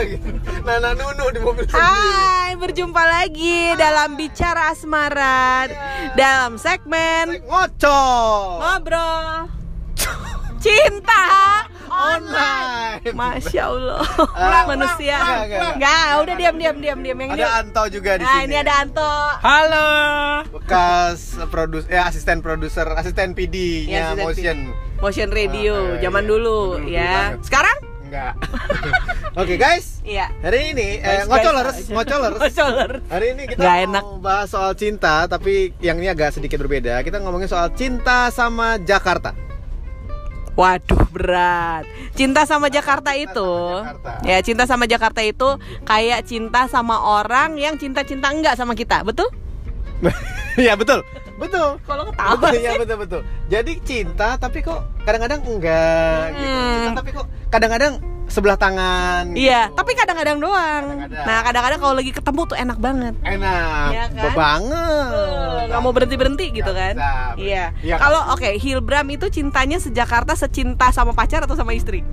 lagi. Nana Nunu di mobil sendiri. Hai, berjumpa lagi dalam bicara asmara dalam segmen Ngocok ngobrol cinta online. Masya Allah, Ah, manusia. enggak, udah diam diam diam diam yang ini. Ada Anto juga di Nah, sini. ini ada Anto. Halo. bekas produs ya asisten produser, asisten Ya, PD-nya asisten Motion. Motion Radio Ah, iya, zaman iya. dulu Dulu ya. banget. Sekarang? Enggak. Oke, guys. Iya. Hari ini eh, Guys, ngocolers, guys. ngocolers. Ngocolers. Hari ini kita Nggak mau enak. bahas soal cinta, tapi yang ini agak sedikit berbeda. Kita ngomongin soal cinta sama Jakarta. Waduh berat. Cinta sama Jakarta itu, sama Jakarta. ya cinta sama Jakarta itu kayak cinta sama orang yang cinta-cinta enggak sama kita, betul? Iya betul, betul. Kalau ketawa Betul, sih. iya betul betul. Jadi cinta tapi kok kadang-kadang enggak gitu. Hmm. Cinta tapi kok kadang-kadang sebelah tangan. Iya, gitu. tapi kadang-kadang doang. Kadang-kadang. Nah, kadang-kadang kalau lagi ketemu tuh enak banget. enak Iya kan? banget. Eh, nggak mau berhenti berhenti gitu kan? bisa. Iya. Iya. Kalau oke, Hilbram itu cintanya sejakarta secinta sama pacar atau sama istri?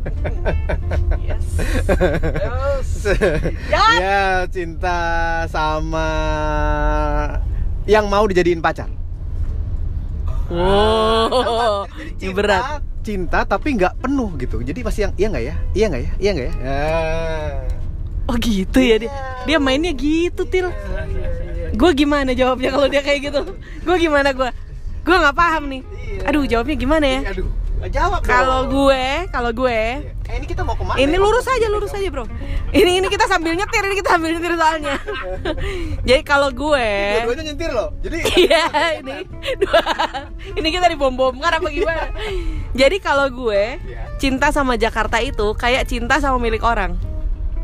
yes. Ya. ya cinta sama yang mau dijadiin pacar. Wow, Jadi ini cinta, berat. Cinta tapi nggak penuh gitu. Jadi pasti yang iya nggak ya? Iya nggak ya? Iya nggak ya? Ah. Oh gitu ya dia. Dia mainnya gitu, Til. Gue gimana jawabnya kalau dia kayak gitu? Gue gimana gue? Gue nggak paham nih. Iya. Aduh, jawabnya gimana ya? Aduh, jawab. Kalau gue, kalau gue, Eh, ini kita mau ke mana? ini ya? lurus aja, lurus aja, bro. Ini ini kita sambil nyetir, ini kita sambil nyetir soalnya. Jadi kalau gue, Dua-duanya nyentir loh. Jadi iya ini, dua, ini kita dibom-bom kan apa gimana? Jadi kalau gue Iya. cinta sama Jakarta itu kayak cinta sama milik orang.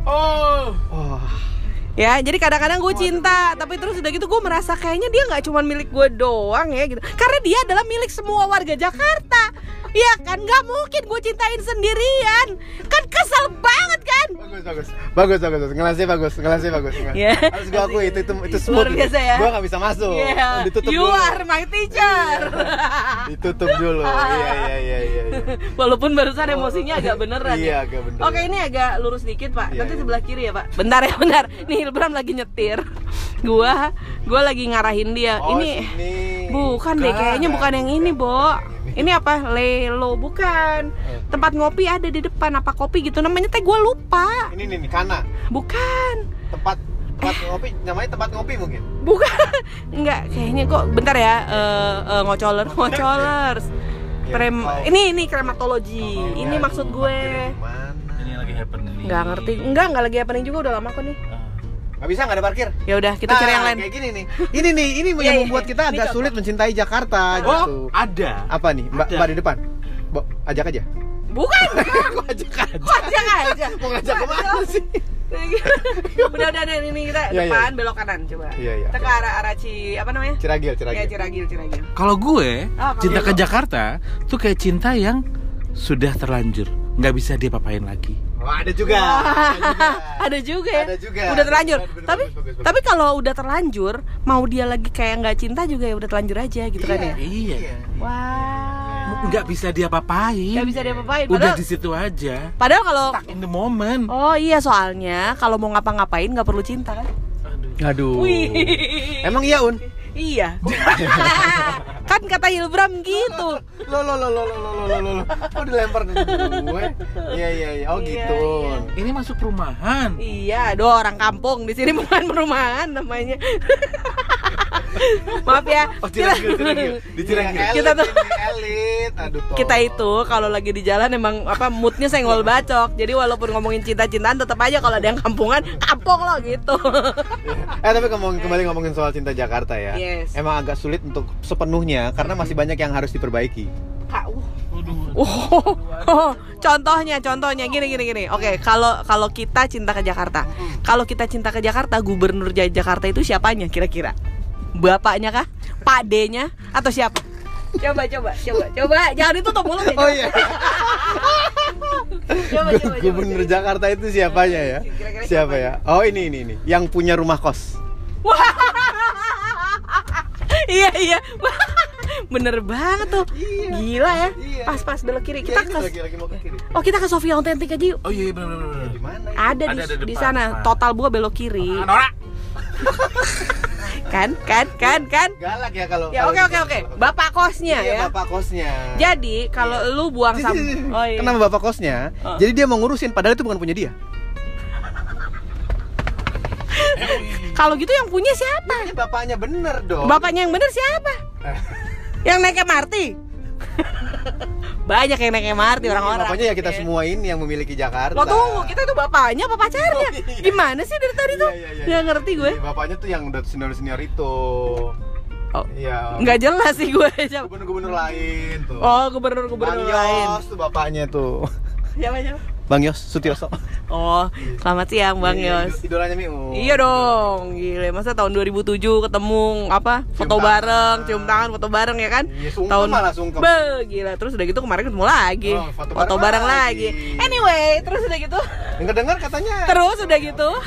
Oh. oh, Ya, jadi kadang-kadang gue cinta, tapi terus udah gitu gue merasa kayaknya dia nggak cuma milik gue doang ya gitu. Karena dia adalah milik semua warga Jakarta. Iya kan, nggak mungkin gue cintain sendirian. Kan kesel banget kan? bagus bagus. Bagus bagus. bagus. Ngelasnya bagus, ngelasnya bagus. Iya. Harus gue akui itu itu itu smooth. Luar biasa ya. Gua nggak bisa masuk. Iya, Ditutup you dulu. are my teacher. Ditutup dulu. Iya iya iya iya. iya. Walaupun barusan emosinya agak beneran Iya, ya. agak bener. Oke, ini agak lurus dikit, Pak. Iya, Nanti iya. sebelah kiri ya, Pak. Bentar ya, bentar. Nih Hilbram lagi nyetir. Gua gua lagi ngarahin dia. Oh, ini bukan deh, kayaknya bukan yang ini, Bo. Ini apa? Lelo bukan. Tempat ngopi ada di depan apa kopi gitu namanya teh gua lupa. Ini nih, nih Kana. Bukan. Tempat tempat ngopi namanya tempat ngopi mungkin. Bukan. Enggak, kayaknya kok bentar ya. Eh eh, ngocolers, ngocolers. Ya, Krem oh. ini ini krematologi. Oh, ini iya, maksud gue. Ini lagi happening. Nggak ngerti. Enggak, nggak lagi happening juga udah lama kok nih. Nggak bisa nggak ada parkir. Ya udah, kita Nah, cari yang lain. Kayak gini nih. Ini nih, ini Iya, yang iya, membuat iya. kita agak sulit mencintai Jakarta gitu. Oh, ada. Apa nih? Mbak. Mbak di depan. Bo, ajak aja. Bukan. Aku ajak aja. Kok ajak aja. Mau ngajak ke mana sih? udah udah udah, ini kita iya. depan belok kanan coba. Iya, iya. Kita ke arah arah Ci apa namanya? Ciragil, Ya Ciragil. Ciragil, Ciragil. Kalau gue kalau cinta ke. Jakarta tuh kayak cinta yang sudah terlanjur, nggak bisa dia papain lagi. Oh, ada juga. Wah, ada juga ya. Ada juga. Udah terlanjur. Bener, bener, tapi bagus, bagus, bagus. tapi kalau udah terlanjur, mau dia lagi kayak nggak cinta juga ya udah terlanjur aja gitu kan ya. Iya. Wah. Nggak bisa dia papain. Nggak bisa diapa-apain. Udah Padahal, di situ aja. padahal kalau Stuck in the moment. Oh iya soalnya kalau mau ngapa-ngapain nggak perlu cinta kan? Aduh. Aduh. Wih. Emang iya, Un? Iya. kan kata Hilbram gitu. Lo lo lo lo lo lo lo lo lo. Oh dilempar ke gue. Iya iya iya. Oh Iya, gitu. iya. Ini masuk perumahan. Iya, aduh orang kampung di sini bukan perumahan namanya. Maaf ya. Oh, Ciragil. Di Kita tuh- elit. Aduh. Toh. Kita itu kalau lagi di jalan emang apa moodnya senggol bacok. Jadi walaupun ngomongin cinta-cintaan tetap aja kalau ada yang kampungan, kampung loh gitu. Eh tapi ngomong, kembali ngomongin soal cinta Jakarta ya. Yes. Emang agak sulit untuk sepenuhnya karena masih banyak yang harus diperbaiki. Kak, uh. Aduh. Oh, oh, contohnya, contohnya gini gini gini. Oke, kalau kalau kita cinta ke Jakarta, kalau kita cinta ke Jakarta, gubernur Ja- Jakarta itu siapanya kira-kira? Bapaknya kah? Pak D-nya atau siapa? Coba coba coba coba jangan ditutup mulut ya. Oh iya. Coba coba coba. Gubernur Jakarta itu siapanya ya? Siapa siapa ya? Oh ini ini ini. Yang punya rumah kos. Iya iya. Bener banget tuh. Iya. Gila ya. Iya. Pas-pas belok kiri. Iya, Kita ini ke lagi lagi mau ke kiri. Oh, kita ke Sofia Authentic aja yuk. Oh iya benar benar benar. Di mana? Ada, Ada, di, ada di depan, sana. depan. Total gua belok kiri. Nora. Kan? Kan? Kan? Kan? Galak ya kalau. Ya oke oke oke. Bapak kosnya Iya, ya. bapak kosnya. Jadi kalau lu buang Sini, sam sini, sini. Oh iya. Kenapa bapak kosnya? Oh. Jadi dia mau ngurusin padahal itu bukan punya dia. Kalau gitu yang punya siapa? Ini bapaknya bener dong. Bapaknya yang bener siapa? Yang naik MRT? Banyak yang naik MRT Iya, orang-orang. Bapaknya ya kita Iya. semua ini yang memiliki Jakarta. Lo tunggu, kita itu bapaknya apa pacarnya? Oh, iya. Gimana sih dari tadi tuh? Iya, iya, iya. Nggak ngerti gue. Iya, Bapaknya tuh yang udah senior-senior itu. Oh, Iya. nggak jelas sih gue. Gubernur-gubernur lain tuh. Oh, gubernur-gubernur lain. Tuh bapaknya tuh. Siapa siapa? Bang Yos Sutioso. Oh, selamat siang Bang Iya, Yos. Idolanya Miu. Iya dong, gile. Masa tahun 2007 ketemu apa? Foto tangan. bareng, cium tangan, foto bareng ya kan? Iya, sungkem tahun malah, sungkem. Be, gila. Terus udah gitu kemarin ketemu lagi. Oh, foto foto, bareng bareng, lagi. lagi. Anyway, terus udah gitu. Dengar-dengar katanya. Terus udah gitu.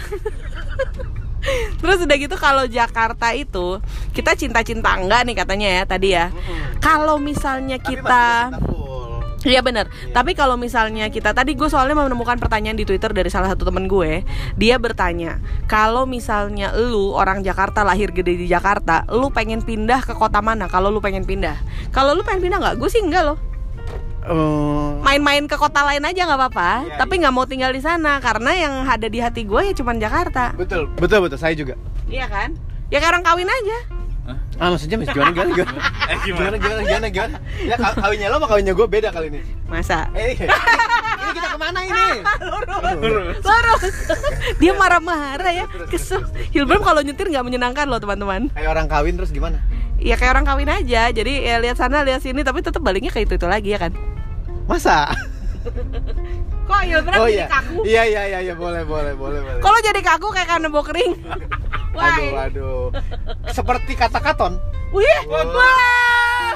Terus udah gitu kalau Jakarta itu kita cinta-cinta enggak nih katanya ya tadi ya. Kalau misalnya kita. Iya benar. Tapi kalau misalnya kita tadi gue soalnya menemukan pertanyaan di Twitter dari salah satu temen gue, dia bertanya, kalau misalnya lu orang Jakarta lahir gede di Jakarta, lu pengen pindah ke kota mana? Kalau lu pengen pindah, kalau lu pengen pindah nggak? Gue sih enggak loh. Eh, Main-main ke kota lain aja nggak apa-apa. Iya, tapi nggak mau tinggal di sana karena yang ada di hati gue ya cuman Jakarta. betul, betul, betul. Saya juga. Iya kan? Ya kayak orang kawin aja. Ah, maksudnya mas gimana gimana gimana? Eh Gimana gimana gimana gimana? Ya kaw- kawinnya lo sama kawinnya gue beda kali ini. Masa? Eh, ini, ini kita ke mana ini? Lurus. Dia marah-marah ya. Kesel. Hilbram kalau nyetir nggak menyenangkan loh teman-teman. Kayak orang kawin terus gimana? Ya kayak orang kawin aja. Jadi ya lihat sana lihat sini tapi tetap baliknya kayak itu itu lagi ya kan. Masa? Kok Hilbram Oh jadi iya. kaku? Iya iya iya iya boleh boleh boleh boleh. Kalau jadi kaku kayak karena kering. Aduh aduh. Seperti kata katon. Wih. Wah.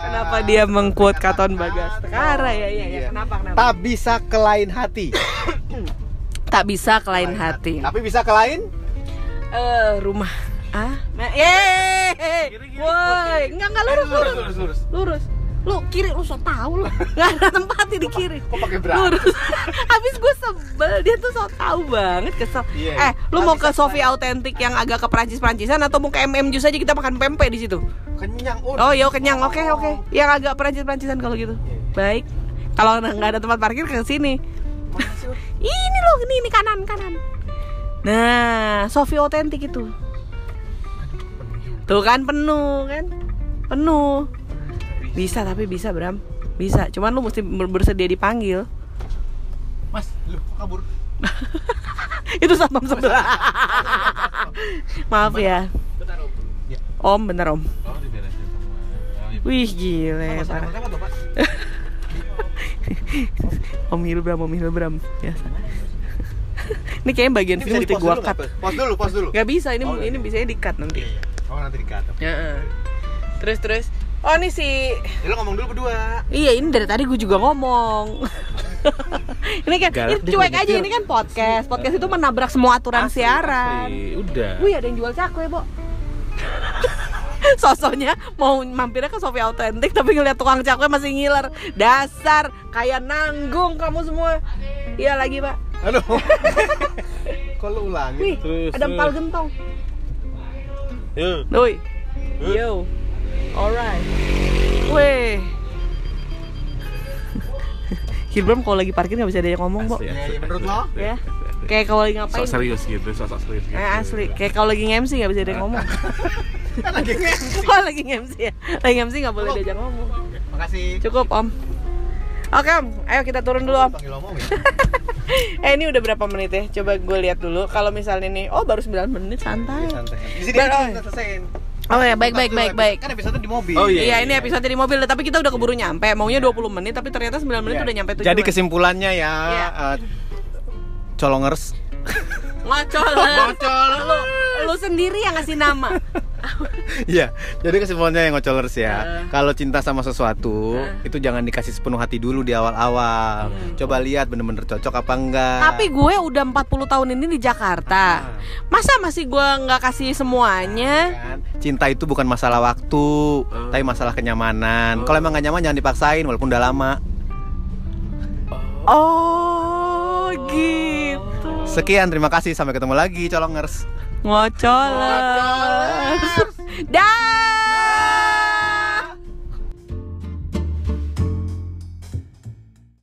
Kenapa dia mengquote Katon Bagas? Kara ya, iya, ya. Kenapa, kenapa? Tak bisa ke lain hati. Tak bisa ke lain hati. Tapi bisa ke lain? Eh, rumah. Ah, nah, yeay. Woi, enggak enggak lurus, Eh, lurus. lurus lurus. Lurus. Lu kiri lu so tau lu. Enggak ada tempatnya di kiri. Kok pakai? Lurus. Habis gue sebel, dia tuh so tau banget kesel. Iya. Eh, lu mau ke Sofi Authentic yang agak ke Prancis-Prancisan atau mau ke MM Jus aja kita makan pempek di situ? Kenyang Oh, iya kenyang. Oke, oke. Yang agak Prancis-Prancisan kalau gitu. Baik. Kalau nggak ada tempat parkir ke sini. Ini loh, ini, ini kanan, kanan. Nah, Sofi Authentic itu. Tuh kan penuh kan? Penuh. Bisa tapi bisa, Bram. Bisa. Cuman lu mesti ber- bersedia dipanggil. Mas, lu kok kabur. itu satpam sebelah. Maaf ya. Ya. Om, bener Om. Oh. Oh, iya. Wih, gile. Parah. Om Hilbram, Om Hilbram. Biasa. Ini kayaknya bagian Ini bisa mesti gua cut. Pause dulu, pause dulu. Gak bisa, ini Oh, ini iya. bisa di cut nanti. Oh, nanti dikata. Ya. Terus terus. Oh ini si Ya lo ngomong dulu berdua. Iya ini dari tadi gue juga ngomong. Ini kan Galak ini cuek aja ini kan podcast. Podcast itu menabrak semua aturan Asli, siaran. asli. Udah. Wih ada yang jual cakwe Bo. Sosoknya mau mampirnya ke Sofi Authentic Tapi ngeliat tukang cakwe masih ngiler. Dasar kayak nanggung kamu semua. Iya lagi pak. Aduh. Kok lu ulangi? Wih Terus, ada empal gentong. Yuk. Woi Yo Alright Weh Hilbram kalau lagi parkir gak bisa dia ngomong, Bo Iya, asli, iya, menurut lo? Ya Kayak kalau lagi ngapain Sok serius gitu, sok serius gitu. Eh asli, kayak kalau lagi nge-MC gak bisa dia ngomong Kan lagi nge-MC. Oh lagi nge-MC ya? Lagi nge-MC gak boleh diajak ngomong Makasih. Cukup om Oke om, ayo kita turun dulu om ya. Eh ini udah berapa menit ya? Coba gue lihat dulu Kalau misalnya nih, oh baru 9 menit santai Santai. Di sini oh. kita selesaiin. Oh ya, baik baik baik baik Kan episode di mobil. Oh, Iya iya, ini iya. episode di mobil Tapi kita udah keburu nyampe Maunya 20 menit Tapi ternyata 9 menit Iya. udah nyampe tujuan Jadi kesimpulannya ya, Iya. eh, colongers Ngocoler. Ngocoler. Lu, lu sendiri yang ngasih nama. Iya, jadi kesimpulannya yang ngocolers Eh. ya. Kalau cinta sama sesuatu, itu jangan dikasih sepenuh hati dulu di awal-awal. Coba lihat bener-bener cocok apa enggak. Hmm. Tapi gue udah 40 tahun ini di Jakarta. Masa masih gue nggak kasih semuanya? kan, cinta itu bukan masalah waktu, tapi masalah kenyamanan. Kalau emang gak nyaman jangan dipaksain walaupun udah lama. Oh, gitu. Sekian, terima kasih. Sampai ketemu lagi, colongers. Ngocolers. Dah.